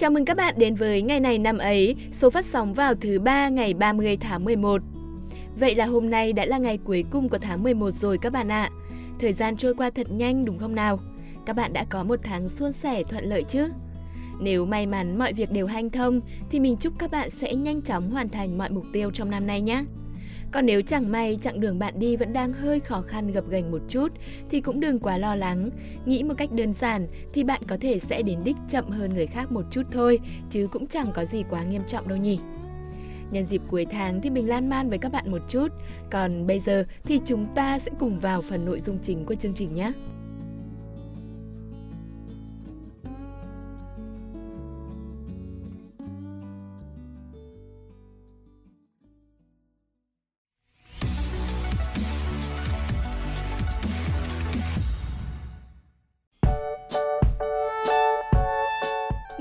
Chào mừng các bạn đến với ngày này năm ấy, số phát sóng vào thứ ba ngày 30 tháng 11. Vậy là hôm nay đã là ngày cuối cùng của tháng 11 rồi các bạn ạ. Thời gian trôi qua thật nhanh đúng không nào? Các bạn đã có một tháng suôn sẻ thuận lợi chứ? Nếu may mắn mọi việc đều hanh thông thì mình chúc các bạn sẽ nhanh chóng hoàn thành mọi mục tiêu trong năm nay nhé. Còn nếu chẳng may chặng đường bạn đi vẫn đang hơi khó khăn gập ghềnh một chút thì cũng đừng quá lo lắng. Nghĩ một cách đơn giản thì bạn có thể sẽ đến đích chậm hơn người khác một chút thôi, chứ cũng chẳng có gì quá nghiêm trọng đâu nhỉ. Nhân dịp cuối tháng thì mình lan man với các bạn một chút, còn bây giờ thì chúng ta sẽ cùng vào phần nội dung chính của chương trình nhé.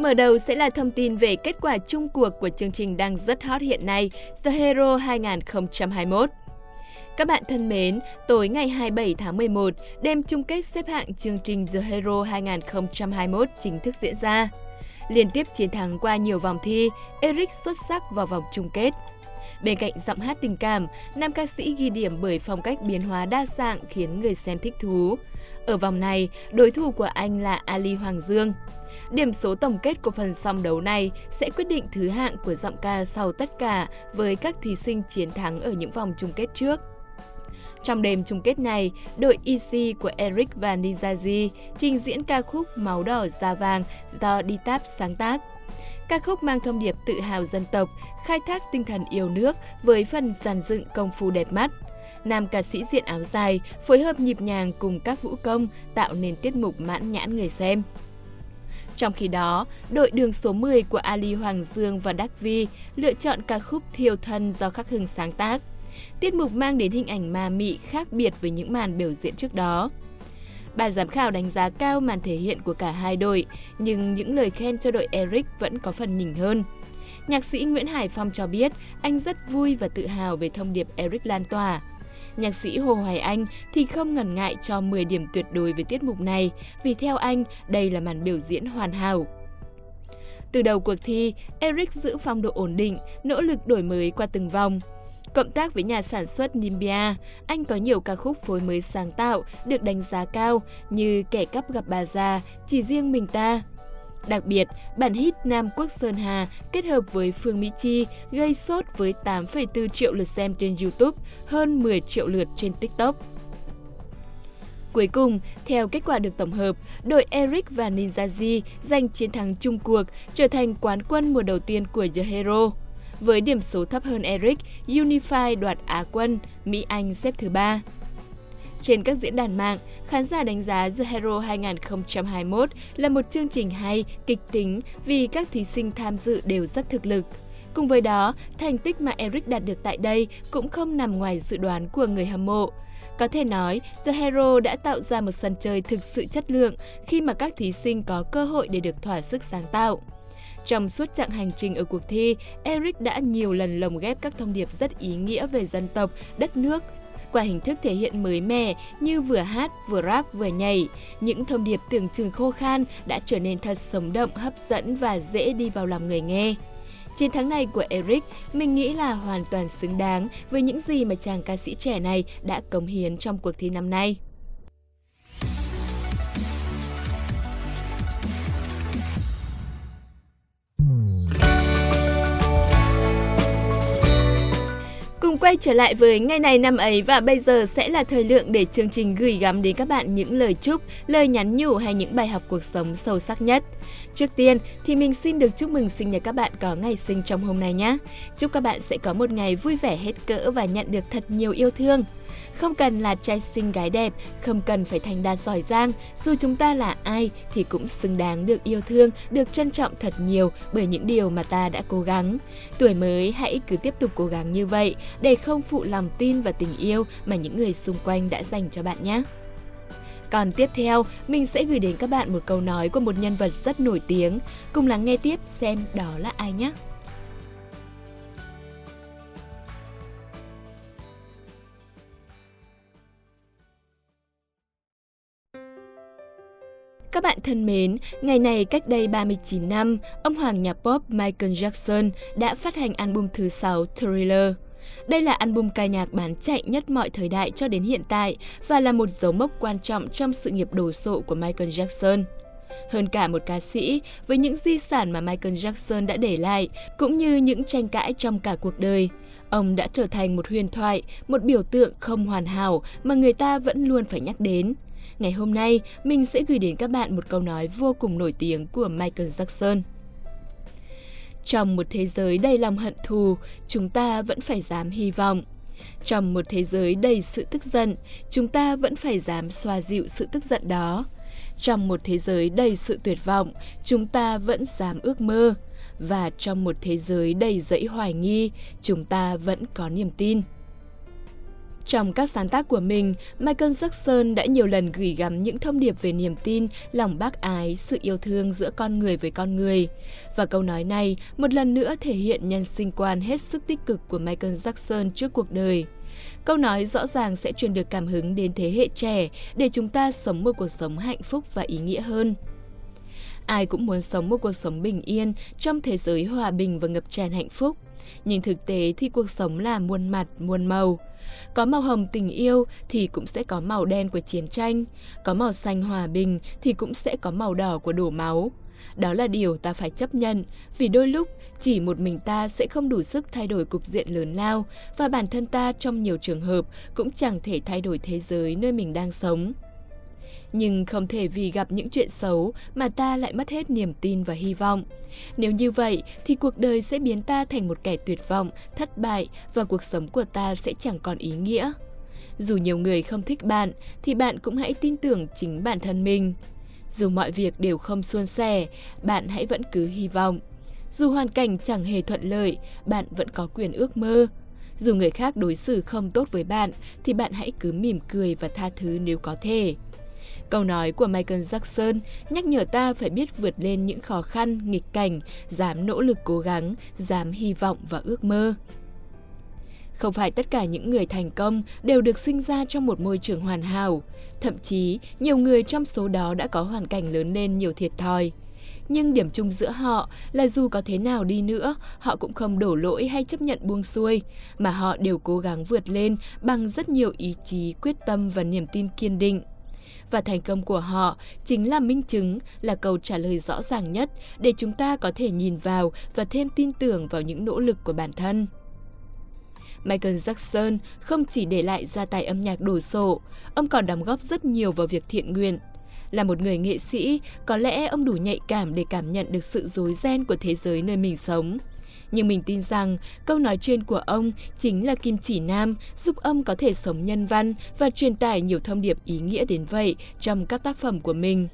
Mở đầu sẽ là thông tin về kết quả chung cuộc của chương trình đang rất hot hiện nay, The Hero 2021. Các bạn thân mến, tối ngày 27 tháng 11, đêm chung kết xếp hạng chương trình The Hero 2021 chính thức diễn ra. Liên tiếp chiến thắng qua nhiều vòng thi, Eric xuất sắc vào vòng chung kết. Bên cạnh giọng hát tình cảm, nam ca sĩ ghi điểm bởi phong cách biến hóa đa dạng khiến người xem thích thú. Ở vòng này, đối thủ của anh là Ali Hoàng Dương. Điểm số tổng kết của phần song đấu này sẽ quyết định thứ hạng của giọng ca sau tất cả với các thí sinh chiến thắng ở những vòng chung kết trước. Trong đêm chung kết này, đội EC của Eric và Nizazi trình diễn ca khúc Máu đỏ da vàng do Ditap sáng tác. Ca khúc mang thông điệp tự hào dân tộc, khai thác tinh thần yêu nước với phần dàn dựng công phu đẹp mắt. Nam ca sĩ diện áo dài phối hợp nhịp nhàng cùng các vũ công tạo nên tiết mục mãn nhãn người xem. Trong khi đó, đội đường số 10 của Ali Hoàng Dương và Đắc Vi lựa chọn ca khúc Thiêu Thân do Khắc Hưng sáng tác. Tiết mục mang đến hình ảnh ma mị khác biệt với những màn biểu diễn trước đó. bà giám khảo đánh giá cao màn thể hiện của cả hai đội, nhưng những lời khen cho đội Eric vẫn có phần nhỉnh hơn. Nhạc sĩ Nguyễn Hải Phong cho biết anh rất vui và tự hào về thông điệp Eric lan tỏa. Nhạc sĩ Hồ Hoài Anh thì không ngần ngại cho 10 điểm tuyệt đối về tiết mục này, vì theo anh, đây là màn biểu diễn hoàn hảo. Từ đầu cuộc thi, Eric giữ phong độ ổn định, nỗ lực đổi mới qua từng vòng. Cộng tác với nhà sản xuất Nimbia, anh có nhiều ca khúc phối mới sáng tạo, được đánh giá cao như Kẻ cắp gặp bà già, Chỉ riêng mình ta, Đặc biệt, bản hit Nam Quốc Sơn Hà kết hợp với Phương Mỹ Chi gây sốt với 8,4 triệu lượt xem trên YouTube, hơn 10 triệu lượt trên TikTok. Cuối cùng, theo kết quả được tổng hợp, đội Eric và Ninjazi giành chiến thắng chung cuộc, trở thành quán quân mùa đầu tiên của The Hero. Với điểm số thấp hơn Eric, Unify đoạt Á quân, Mỹ Anh xếp thứ ba. Trên các diễn đàn mạng, khán giả đánh giá The Hero 2021 là một chương trình hay, kịch tính vì các thí sinh tham dự đều rất thực lực. Cùng với đó, thành tích mà Eric đạt được tại đây cũng không nằm ngoài dự đoán của người hâm mộ. Có thể nói, The Hero đã tạo ra một sân chơi thực sự chất lượng khi mà các thí sinh có cơ hội để được thỏa sức sáng tạo. Trong suốt chặng hành trình ở cuộc thi, Eric đã nhiều lần lồng ghép các thông điệp rất ý nghĩa về dân tộc, đất nước, qua hình thức thể hiện mới mẻ như vừa hát, vừa rap, vừa nhảy. Những thông điệp tưởng chừng khô khan đã trở nên thật sống động, hấp dẫn và dễ đi vào lòng người nghe. Chiến thắng này của Eric, mình nghĩ là hoàn toàn xứng đáng với những gì mà chàng ca sĩ trẻ này đã cống hiến trong cuộc thi năm nay. Quay trở lại với ngày này năm ấy và bây giờ sẽ là thời lượng để chương trình gửi gắm đến các bạn những lời chúc, lời nhắn nhủ hay những bài học cuộc sống sâu sắc nhất. Trước tiên thì mình xin được chúc mừng sinh nhật các bạn có ngày sinh trong hôm nay nhé. Chúc các bạn sẽ có một ngày vui vẻ hết cỡ và nhận được thật nhiều yêu thương. Không cần là trai xinh gái đẹp, không cần phải thành đạt giỏi giang, dù chúng ta là ai thì cũng xứng đáng được yêu thương, được trân trọng thật nhiều bởi những điều mà ta đã cố gắng. Tuổi mới hãy cứ tiếp tục cố gắng như vậy để không phụ lòng tin và tình yêu mà những người xung quanh đã dành cho bạn nhé. Còn tiếp theo, mình sẽ gửi đến các bạn một câu nói của một nhân vật rất nổi tiếng. Cùng lắng nghe tiếp xem đó là ai nhé. Các bạn thân mến, ngày này cách đây 39 năm, ông hoàng nhạc pop Michael Jackson đã phát hành album thứ 6 Thriller. Đây là album ca nhạc bán chạy nhất mọi thời đại cho đến hiện tại và là một dấu mốc quan trọng trong sự nghiệp đồ sộ của Michael Jackson. Hơn cả một ca sĩ, với những di sản mà Michael Jackson đã để lại, cũng như những tranh cãi trong cả cuộc đời, ông đã trở thành một huyền thoại, một biểu tượng không hoàn hảo mà người ta vẫn luôn phải nhắc đến. Ngày hôm nay, mình sẽ gửi đến các bạn một câu nói vô cùng nổi tiếng của Michael Jackson. Trong một thế giới đầy lòng hận thù, chúng ta vẫn phải dám hy vọng. Trong một thế giới đầy sự tức giận, chúng ta vẫn phải dám xoa dịu sự tức giận đó. Trong một thế giới đầy sự tuyệt vọng, chúng ta vẫn dám ước mơ. Và trong một thế giới đầy dẫy hoài nghi, chúng ta vẫn có niềm tin. Trong các sáng tác của mình, Michael Jackson đã nhiều lần gửi gắm những thông điệp về niềm tin, lòng bác ái, sự yêu thương giữa con người với con người. Và câu nói này một lần nữa thể hiện nhân sinh quan hết sức tích cực của Michael Jackson trước cuộc đời. Câu nói rõ ràng sẽ truyền được cảm hứng đến thế hệ trẻ để chúng ta sống một cuộc sống hạnh phúc và ý nghĩa hơn. Ai cũng muốn sống một cuộc sống bình yên trong thế giới hòa bình và ngập tràn hạnh phúc. Nhưng thực tế thì cuộc sống là muôn mặt, muôn màu. Có màu hồng tình yêu thì cũng sẽ có màu đen của chiến tranh, có màu xanh hòa bình thì cũng sẽ có màu đỏ của đổ máu. Đó là điều ta phải chấp nhận, vì đôi lúc chỉ một mình ta sẽ không đủ sức thay đổi cục diện lớn lao và bản thân ta trong nhiều trường hợp cũng chẳng thể thay đổi thế giới nơi mình đang sống. Nhưng không thể vì gặp những chuyện xấu mà ta lại mất hết niềm tin và hy vọng. Nếu như vậy thì cuộc đời sẽ biến ta thành một kẻ tuyệt vọng, thất bại và cuộc sống của ta sẽ chẳng còn ý nghĩa. Dù nhiều người không thích bạn thì bạn cũng hãy tin tưởng chính bản thân mình. Dù mọi việc đều không suôn sẻ, bạn hãy vẫn cứ hy vọng. Dù hoàn cảnh chẳng hề thuận lợi, bạn vẫn có quyền ước mơ. Dù người khác đối xử không tốt với bạn, thì bạn hãy cứ mỉm cười và tha thứ nếu có thể. Câu nói của Michael Jackson nhắc nhở ta phải biết vượt lên những khó khăn, nghịch cảnh, dám nỗ lực cố gắng, dám hy vọng và ước mơ. Không phải tất cả những người thành công đều được sinh ra trong một môi trường hoàn hảo. Thậm chí, nhiều người trong số đó đã có hoàn cảnh lớn lên nhiều thiệt thòi. Nhưng điểm chung giữa họ là dù có thế nào đi nữa, họ cũng không đổ lỗi hay chấp nhận buông xuôi, mà họ đều cố gắng vượt lên bằng rất nhiều ý chí, quyết tâm và niềm tin kiên định. Và thành công của họ chính là minh chứng, là câu trả lời rõ ràng nhất để chúng ta có thể nhìn vào và thêm tin tưởng vào những nỗ lực của bản thân. Michael Jackson không chỉ để lại gia tài âm nhạc đồ sộ, ông còn đóng góp rất nhiều vào việc thiện nguyện. Là một người nghệ sĩ, có lẽ ông đủ nhạy cảm để cảm nhận được sự rối ren của thế giới nơi mình sống. Nhưng mình tin rằng câu nói trên của ông chính là kim chỉ nam giúp ông có thể sống nhân văn và truyền tải nhiều thông điệp ý nghĩa đến vậy trong các tác phẩm của mình.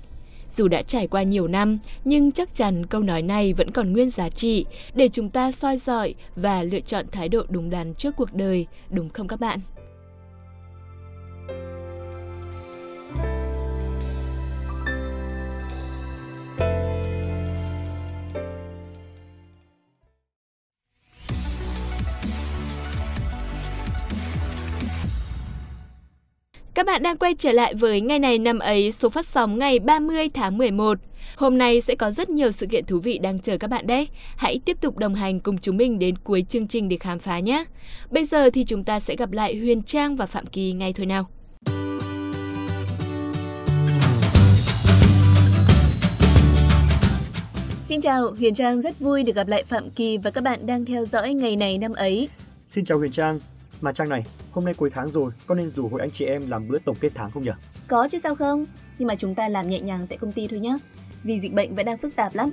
Dù đã trải qua nhiều năm, nhưng chắc chắn câu nói này vẫn còn nguyên giá trị để chúng ta soi dọi và lựa chọn thái độ đúng đắn trước cuộc đời, đúng không các bạn? Các bạn đang quay trở lại với ngày này năm ấy số phát sóng ngày 30 tháng 11. Hôm nay sẽ có rất nhiều sự kiện thú vị đang chờ các bạn đấy. Hãy tiếp tục đồng hành cùng chúng mình đến cuối chương trình để khám phá nhé. Bây giờ thì chúng ta sẽ gặp lại Huyền Trang và Phạm Kỳ ngay thôi nào. Xin chào, Huyền Trang rất vui được gặp lại Phạm Kỳ và các bạn đang theo dõi ngày này năm ấy. Xin chào Huyền Trang, mà Trang này, hôm nay cuối tháng rồi, có nên rủ hội anh chị em làm bữa tổng kết tháng không nhỉ? Có chứ sao không? Nhưng mà chúng ta làm nhẹ nhàng tại công ty thôi nhé. Vì dịch bệnh vẫn đang phức tạp lắm.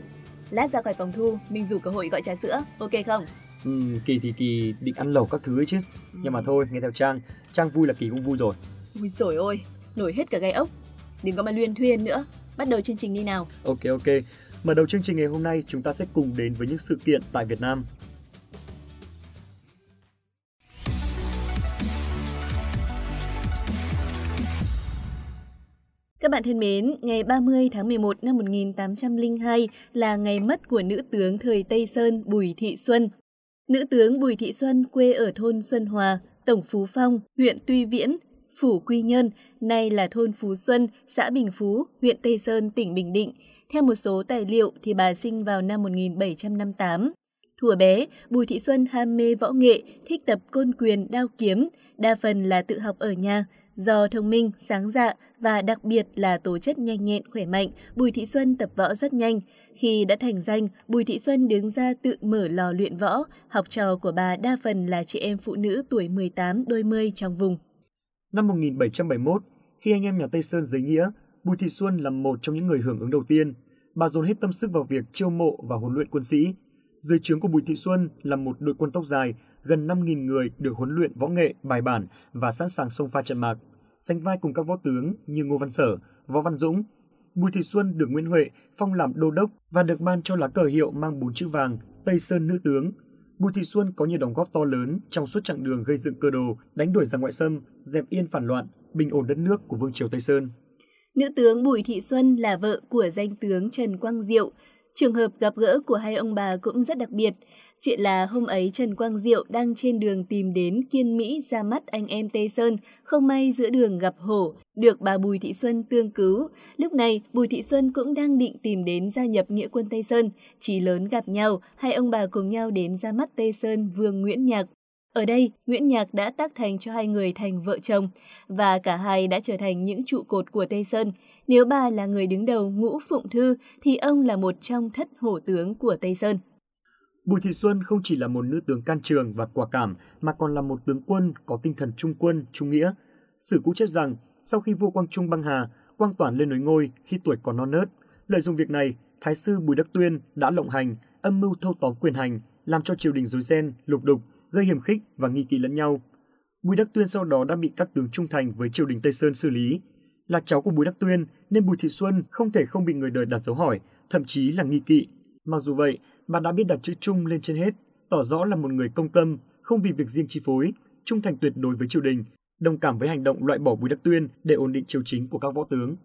Lát ra khỏi phòng thu, mình rủ cả hội gọi trà sữa, ok không? Ừ, Kỳ thì Kỳ định ăn lẩu các thứ ấy chứ. Ừ. Nhưng mà thôi, nghe theo Trang, Trang vui là Kỳ cũng vui rồi. Ui rồi ôi, nổi hết cả gai ốc. Đừng có mà luyên thuyên nữa. Bắt đầu chương trình đi nào. Ok ok. Mở đầu chương trình ngày hôm nay, chúng ta sẽ cùng đến với những sự kiện tại Việt Nam. Bạn thân mến, ngày 30 tháng 11 năm 1802 là ngày mất của nữ tướng thời Tây Sơn Bùi Thị Xuân. Nữ tướng Bùi Thị Xuân quê ở thôn Xuân Hòa, Tổng Phú Phong, huyện Tuy Viễn, Phủ Quy Nhơn, nay là thôn Phú Xuân, xã Bình Phú, huyện Tây Sơn, tỉnh Bình Định. Theo một số tài liệu thì bà sinh vào năm 1758. Thuở bé, Bùi Thị Xuân ham mê võ nghệ, thích tập côn quyền, đao kiếm, đa phần là tự học ở nhà. Do thông minh, sáng dạ và đặc biệt là tố chất nhanh nhẹn khỏe mạnh, Bùi Thị Xuân tập võ rất nhanh. Khi đã thành danh, Bùi Thị Xuân đứng ra tự mở lò luyện võ. Học trò của bà đa phần là chị em phụ nữ tuổi 18 đôi mươi trong vùng. Năm 1771, khi anh em nhà Tây Sơn giấy nghĩa, Bùi Thị Xuân là một trong những người hưởng ứng đầu tiên. Bà dồn hết tâm sức vào việc chiêu mộ và huấn luyện quân sĩ. Dưới trướng của Bùi Thị Xuân là một đội quân tóc dài, gần 5.000 người được huấn luyện võ nghệ, bài bản và sẵn sàng xông pha trận mạc. Sánh vai cùng các võ tướng như Ngô Văn Sở, Võ Văn Dũng, Bùi Thị Xuân được Nguyễn Huệ phong làm đô đốc và được ban cho lá cờ hiệu mang bốn chữ vàng Tây Sơn nữ tướng. Bùi Thị Xuân có nhiều đóng góp to lớn trong suốt chặng đường gây dựng cơ đồ, đánh đuổi giặc ngoại xâm, dẹp yên phản loạn, bình ổn đất nước của vương triều Tây Sơn. Nữ tướng Bùi Thị Xuân là vợ của danh tướng Trần Quang Diệu. Trường hợp gặp gỡ của hai ông bà cũng rất đặc biệt. Chuyện là hôm ấy Trần Quang Diệu đang trên đường tìm đến Kiên Mỹ ra mắt anh em Tây Sơn, không may giữa đường gặp hổ, được bà Bùi Thị Xuân tương cứu. Lúc này, Bùi Thị Xuân cũng đang định tìm đến gia nhập nghĩa quân Tây Sơn. Chỉ lớn gặp nhau, hai ông bà cùng nhau đến ra mắt Tây Sơn Vương Nguyễn Nhạc. Ở đây, Nguyễn Nhạc đã tác thành cho hai người thành vợ chồng và cả hai đã trở thành những trụ cột của Tây Sơn. Nếu bà là người đứng đầu ngũ phụng thư thì ông là một trong thất hổ tướng của Tây Sơn. Bùi Thị Xuân không chỉ là một nữ tướng can trường và quả cảm mà còn là một tướng quân có tinh thần trung quân, trung nghĩa. Sử cũ chép rằng, sau khi vua Quang Trung băng hà, Quang Toản lên nối ngôi khi tuổi còn non nớt. Lợi dụng việc này, Thái sư Bùi Đắc Tuyên đã lộng hành, âm mưu thâu tóm quyền hành, làm cho triều đình rối ren, lục đục, gây hiểm khích và nghi kỵ lẫn nhau. Bùi Đắc Tuyên sau đó đã bị các tướng trung thành với triều đình Tây Sơn xử lý. Là cháu của Bùi Đắc Tuyên nên Bùi Thị Xuân không thể không bị người đời đặt dấu hỏi, thậm chí là nghi kỵ. Mặc dù vậy, bà đã biết đặt chữ Trung lên trên hết, tỏ rõ là một người công tâm, không vì việc riêng chi phối, trung thành tuyệt đối với triều đình, đồng cảm với hành động loại bỏ Bùi Đắc Tuyên để ổn định triều chính của các võ tướng.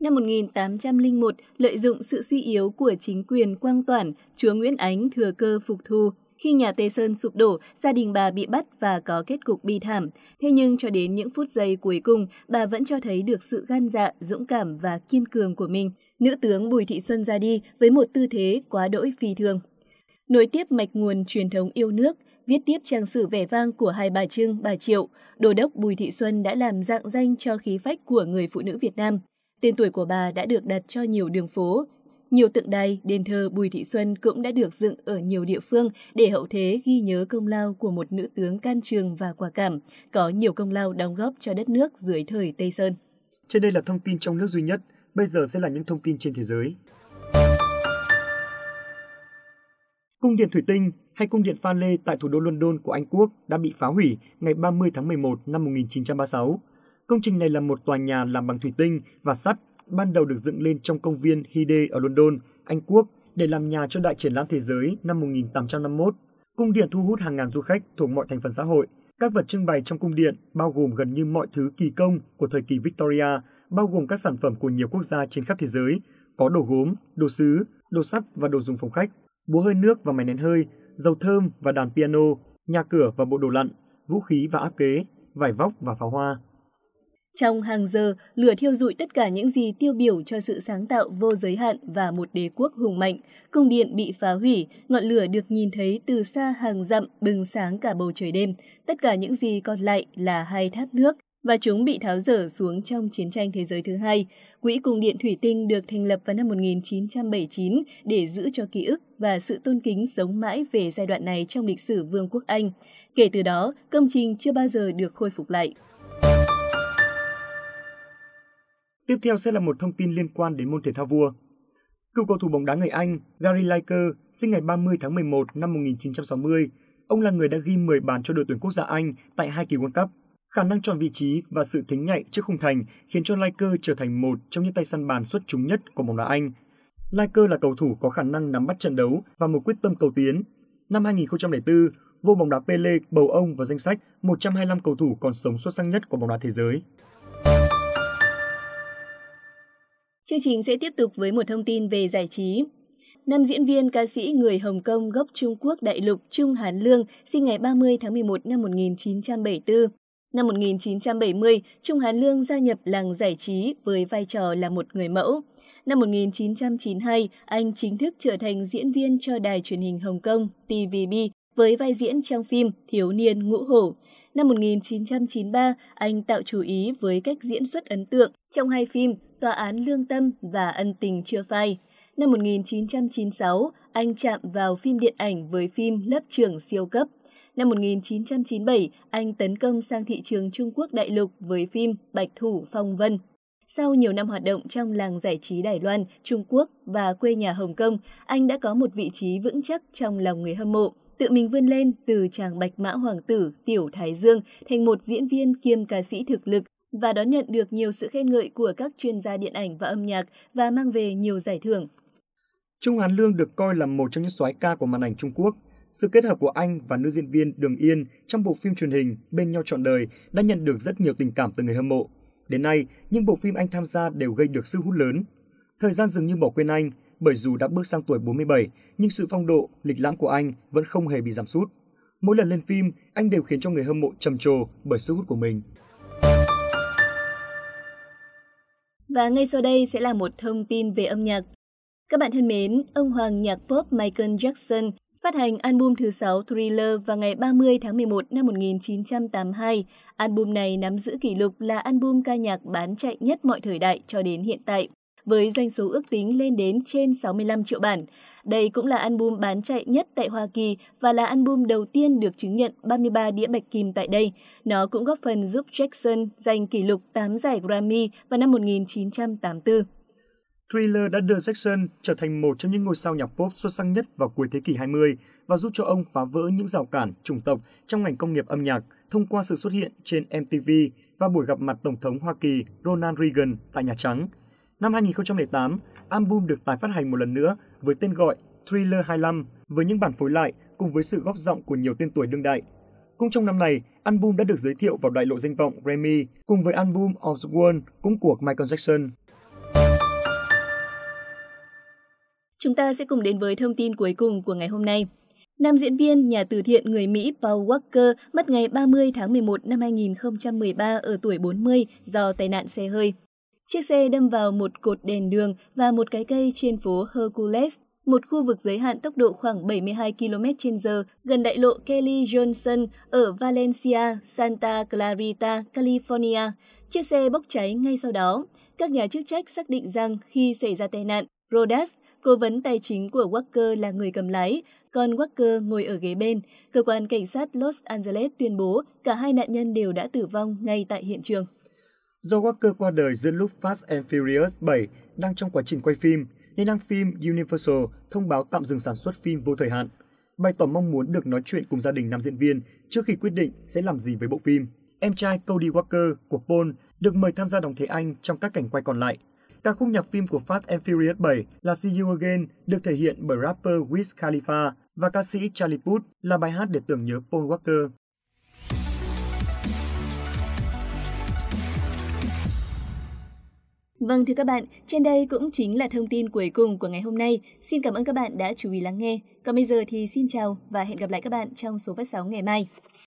Năm 1801, lợi dụng sự suy yếu của chính quyền Quang Toản, chúa Nguyễn Ánh thừa cơ phục thu. Khi nhà Tê Sơn sụp đổ, gia đình bà bị bắt và có kết cục bi thảm. Thế nhưng cho đến những phút giây cuối cùng, bà vẫn cho thấy được sự gan dạ, dũng cảm và kiên cường của mình nữ tướng Bùi Thị Xuân ra đi với một tư thế quá đỗi phi thường. Nối tiếp mạch nguồn truyền thống yêu nước, viết tiếp trang sử vẻ vang của hai bà Trưng, bà Triệu, Đô đốc Bùi Thị Xuân đã làm dạng danh cho khí phách của người phụ nữ Việt Nam. Tên tuổi của bà đã được đặt cho nhiều đường phố. Nhiều tượng đài, đền thờ Bùi Thị Xuân cũng đã được dựng ở nhiều địa phương để hậu thế ghi nhớ công lao của một nữ tướng can trường và quả cảm, có nhiều công lao đóng góp cho đất nước dưới thời Tây Sơn. Trên đây là thông tin trong nước duy nhất Bây giờ sẽ là những thông tin trên thế giới. Cung điện Thủy Tinh hay cung điện Pha Lê tại thủ đô London của Anh Quốc đã bị phá hủy ngày 30 tháng 11 năm 1936. Công trình này là một tòa nhà làm bằng thủy tinh và sắt, ban đầu được dựng lên trong công viên Hyde ở London, Anh Quốc để làm nhà cho Đại triển lãm thế giới năm 1851. Cung điện thu hút hàng ngàn du khách thuộc mọi thành phần xã hội. Các vật trưng bày trong cung điện bao gồm gần như mọi thứ kỳ công của thời kỳ Victoria bao gồm các sản phẩm của nhiều quốc gia trên khắp thế giới, có đồ gốm, đồ sứ, đồ sắt và đồ dùng phòng khách, búa hơi nước và máy nén hơi, dầu thơm và đàn piano, nhà cửa và bộ đồ lặn, vũ khí và áp kế, vải vóc và pháo hoa. Trong hàng giờ, lửa thiêu rụi tất cả những gì tiêu biểu cho sự sáng tạo vô giới hạn và một đế quốc hùng mạnh. Cung điện bị phá hủy, ngọn lửa được nhìn thấy từ xa hàng dặm bừng sáng cả bầu trời đêm. Tất cả những gì còn lại là hai tháp nước, và chúng bị tháo dở xuống trong chiến tranh thế giới thứ hai. Quỹ Cung điện Thủy Tinh được thành lập vào năm 1979 để giữ cho ký ức và sự tôn kính sống mãi về giai đoạn này trong lịch sử Vương quốc Anh. Kể từ đó, công trình chưa bao giờ được khôi phục lại. Tiếp theo sẽ là một thông tin liên quan đến môn thể thao vua. Cựu cầu thủ bóng đá người Anh Gary Lineker sinh ngày 30 tháng 11 năm 1960. Ông là người đã ghi 10 bàn cho đội tuyển quốc gia Anh tại hai kỳ World Cup Khả năng chọn vị trí và sự thính nhạy trước khung thành khiến cho Lineker trở thành một trong những tay săn bàn xuất chúng nhất của bóng đá Anh. Lineker là cầu thủ có khả năng nắm bắt trận đấu và một quyết tâm cầu tiến. Năm 2004, vô bóng đá Pele bầu ông vào danh sách 125 cầu thủ còn sống xuất sắc nhất của bóng đá thế giới. Chương trình sẽ tiếp tục với một thông tin về giải trí. Nam diễn viên ca sĩ người Hồng Kông gốc Trung Quốc đại lục Trung Hán Lương sinh ngày 30 tháng 11 năm 1974 Năm 1970, Trung Hán Lương gia nhập làng giải trí với vai trò là một người mẫu. Năm 1992, anh chính thức trở thành diễn viên cho đài truyền hình Hồng Kông TVB với vai diễn trong phim Thiếu niên ngũ hổ. Năm 1993, anh tạo chú ý với cách diễn xuất ấn tượng trong hai phim Tòa án lương tâm và Ân tình chưa phai. Năm 1996, anh chạm vào phim điện ảnh với phim Lớp trưởng siêu cấp. Năm 1997, anh tấn công sang thị trường Trung Quốc đại lục với phim Bạch Thủ Phong Vân. Sau nhiều năm hoạt động trong làng giải trí Đài Loan, Trung Quốc và quê nhà Hồng Kông, anh đã có một vị trí vững chắc trong lòng người hâm mộ, tự mình vươn lên từ chàng bạch mã hoàng tử Tiểu Thái Dương thành một diễn viên kiêm ca sĩ thực lực và đón nhận được nhiều sự khen ngợi của các chuyên gia điện ảnh và âm nhạc và mang về nhiều giải thưởng. Trung Hán Lương được coi là một trong những soái ca của màn ảnh Trung Quốc. Sự kết hợp của anh và nữ diễn viên Đường Yên trong bộ phim truyền hình Bên nhau trọn đời đã nhận được rất nhiều tình cảm từ người hâm mộ. Đến nay, những bộ phim anh tham gia đều gây được sức hút lớn. Thời gian dường như bỏ quên anh, bởi dù đã bước sang tuổi 47, nhưng sự phong độ, lịch lãm của anh vẫn không hề bị giảm sút. Mỗi lần lên phim, anh đều khiến cho người hâm mộ trầm trồ bởi sức hút của mình. Và ngay sau đây sẽ là một thông tin về âm nhạc. Các bạn thân mến, ông hoàng nhạc pop Michael Jackson phát hành album thứ 6 Thriller vào ngày 30 tháng 11 năm 1982. Album này nắm giữ kỷ lục là album ca nhạc bán chạy nhất mọi thời đại cho đến hiện tại với doanh số ước tính lên đến trên 65 triệu bản. Đây cũng là album bán chạy nhất tại Hoa Kỳ và là album đầu tiên được chứng nhận 33 đĩa bạch kim tại đây. Nó cũng góp phần giúp Jackson giành kỷ lục 8 giải Grammy vào năm 1984. Thriller đã đưa Jackson trở thành một trong những ngôi sao nhạc pop xuất sắc nhất vào cuối thế kỷ 20 và giúp cho ông phá vỡ những rào cản chủng tộc trong ngành công nghiệp âm nhạc thông qua sự xuất hiện trên MTV và buổi gặp mặt Tổng thống Hoa Kỳ Ronald Reagan tại Nhà Trắng. Năm 2008, album được tái phát hành một lần nữa với tên gọi Thriller 25 với những bản phối lại cùng với sự góp giọng của nhiều tên tuổi đương đại. Cũng trong năm này, album đã được giới thiệu vào đại lộ danh vọng Grammy cùng với album Of the World cũng của Michael Jackson. Chúng ta sẽ cùng đến với thông tin cuối cùng của ngày hôm nay. Nam diễn viên, nhà từ thiện người Mỹ Paul Walker mất ngày 30 tháng 11 năm 2013 ở tuổi 40 do tai nạn xe hơi. Chiếc xe đâm vào một cột đèn đường và một cái cây trên phố Hercules, một khu vực giới hạn tốc độ khoảng 72 km/h gần đại lộ Kelly Johnson ở Valencia, Santa Clarita, California. Chiếc xe bốc cháy ngay sau đó. Các nhà chức trách xác định rằng khi xảy ra tai nạn, Rodas, cố vấn tài chính của Walker là người cầm lái, còn Walker ngồi ở ghế bên. Cơ quan cảnh sát Los Angeles tuyên bố cả hai nạn nhân đều đã tử vong ngay tại hiện trường. Do Walker qua đời giữa lúc Fast and Furious 7 đang trong quá trình quay phim, nên hãng phim Universal thông báo tạm dừng sản xuất phim vô thời hạn, bày tỏ mong muốn được nói chuyện cùng gia đình nam diễn viên trước khi quyết định sẽ làm gì với bộ phim. Em trai Cody Walker của Paul được mời tham gia đóng thế anh trong các cảnh quay còn lại. Ca khúc nhạc phim của Fast and Furious 7 là See You Again được thể hiện bởi rapper Wiz Khalifa và ca sĩ Charlie Puth là bài hát để tưởng nhớ Paul Walker. Vâng thưa các bạn, trên đây cũng chính là thông tin cuối cùng của ngày hôm nay. Xin cảm ơn các bạn đã chú ý lắng nghe. Còn bây giờ thì xin chào và hẹn gặp lại các bạn trong số phát sóng ngày mai.